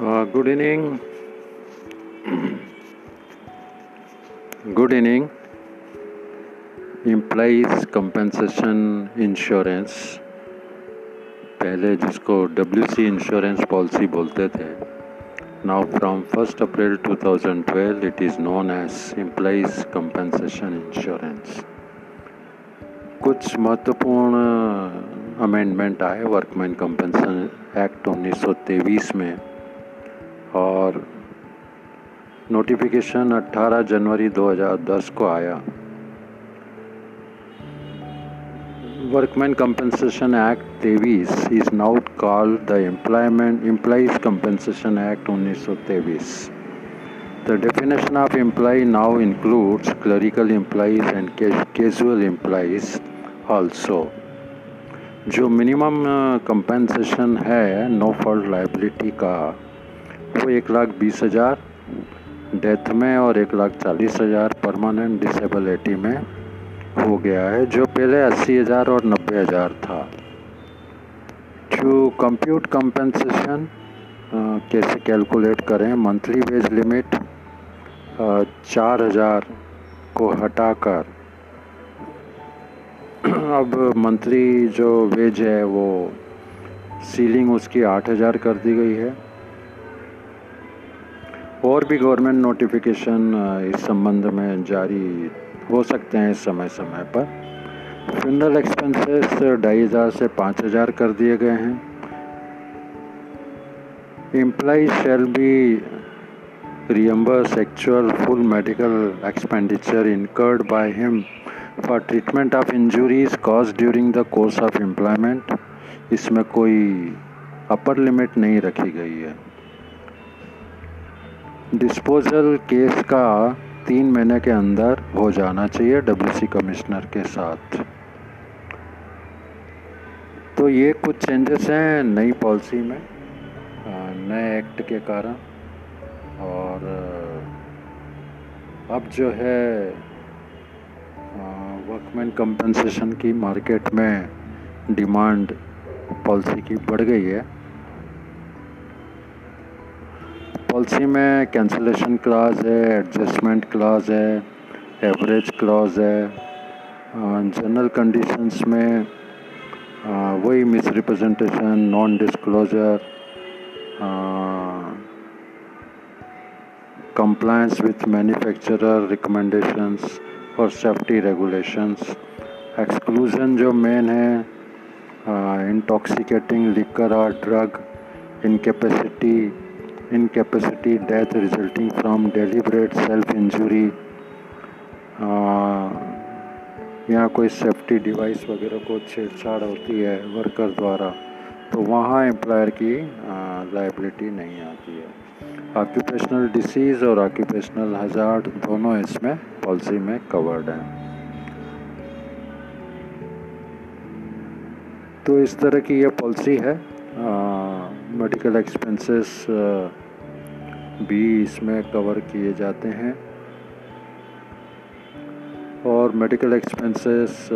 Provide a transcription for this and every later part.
Good evening. Good evening. Implies compensation insurance पहले जिसको W C insurance policy बोलते थे now from first April 2012 it is known as employees compensation insurance कुछ महत्वपूर्ण amendment आए workman compensation act 1923 में और नोटिफिकेशन 18 जनवरी 2010 को आया। वर्कमैन कंपनसेशन एक्ट तेईस is now called the employment employees compensation act 1923 the definition of employee now includes clerical employees and casual employees also जो minimum compensation uh, है no fault liability का वो एक लाख बीस हज़ार डेथ में और एक लाख चालीस हज़ार परमानेंट डिसेबिलिटी में हो गया है, जो पहले अस्सी हज़ार और नब्बे हज़ार था। टू कंप्यूट कंपनसेशन कैसे कैलकुलेट करें? मंथली वेज लिमिट चार हज़ार को हटाकर। अब मंथली जो वेज है, वो सीलिंग उसकी आठ हज़ार कर दी गई है। और भी गवर्नमेंट नोटिफिकेशन uh, इस संबंध में जारी हो सकते हैं समय समय पर। फ्यूनरल एक्सपेंसेस uh, ढाई हज़ार से पाँच हज़ार कर दिए गए हैं। Employee shall be reimbursed actual full medical expenditure incurred by him for treatment of injuries caused during the course of employment इसमें कोई अपर लिमिट नहीं रखी गई है। डिस्पोजल केस का तीन महीने के अंदर हो जाना चाहिए डब्ल्यूसी कमिश्नर के साथ। तो ये कुछ चेंजेस हैं नई पॉलिसी में नए एक्ट के कारण। और अब जो है वर्कमैन कंपनसेशन की मार्केट में डिमांड पॉलिसी की बढ़ गई है। पॉलिसी में कैंसिलेशन क्लास है एडजस्टमेंट क्लास है एवरेज क्लॉज है जनरल कंडीशंस में वही misrepresentation non disclosure compliance with manufacturer recommendations और सेफ्टी regulations. एक्सक्लूजन जो मेन है इंटॉक्सिकेटिंग लिकर और drug incapacity incapacity, death resulting from deliberate self injury या कोई सेफ्टी डिवाइस वगैरह को छेड़छाड़ होती है वर्कर द्वारा तो वहाँ एम्प्लॉयर की लाइबिलिटी नहीं आती है। ऑक्यूपेशनल डिसीज़ और ऑक्यूपेशनल हजार्ड दोनों इसमें पॉलिसी में कवर्ड हैं। तो इस तरह की ये पॉलिसी है। मेडिकल एक्सपेंसेस भी इसमें कवर किए जाते हैं। और मेडिकल एक्सपेंसेस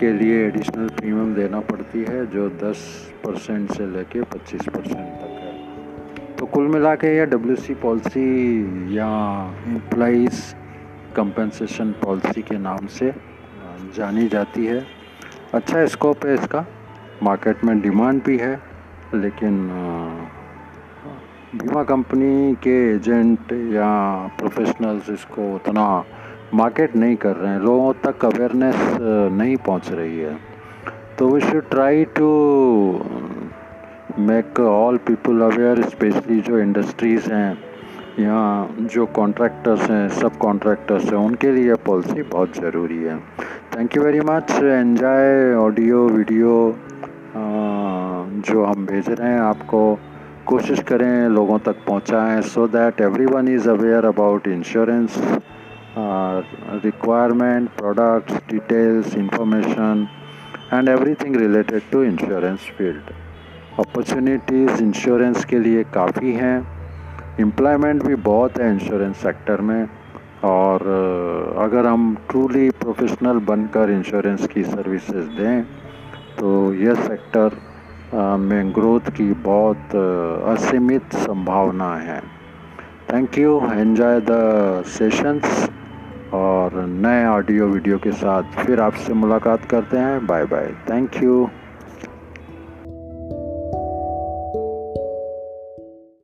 के लिए एडिशनल प्रीमियम देना पड़ती है, जो 10 परसेंट से लेके 25 परसेंट तक है। तो कुल मिला के यह डब्ल्यू सी पॉलिसी या एम्प्लाइज कंपनसेशन पॉलिसी के नाम से जानी जाती है। अच्छा स्कोप है इसका। मार्केट में डिमांड भी है, लेकिन बीमा कंपनी के एजेंट या प्रोफेशनल्स इसको उतना मार्केट नहीं कर रहे हैं। लोगों तक अवेयरनेस नहीं पहुँच रही है। तो we should try to make all people aware specially जो इंडस्ट्रीज़ हैं, या जो कॉन्ट्रैक्टर्स हैं सब कॉन्ट्रैक्टर्स हैं, उनके लिए पॉलिसी बहुत ज़रूरी है। Thank you very much enjoy audio video जो हम भेज रहे हैं, आपको कोशिश करें लोगों तक पहुंचाएँ so that every one is aware about insurance requirement products details information and everything related to insurance field opportunities insurance के लिए काफ़ी हैं। एम्प्लॉयमेंट भी बहुत है इंश्योरेंस सेक्टर में। और, अगर हम ट्रूली प्रोफेशनल बनकर इंश्योरेंस की सर्विसेज़ दें तो यह सेक्टर में ग्रोथ की बहुत असीमित संभावना है। Thank you enjoy the sessions और नए ऑडियो वीडियो के साथ फिर आपसे मुलाकात करते हैं। Bye bye thank you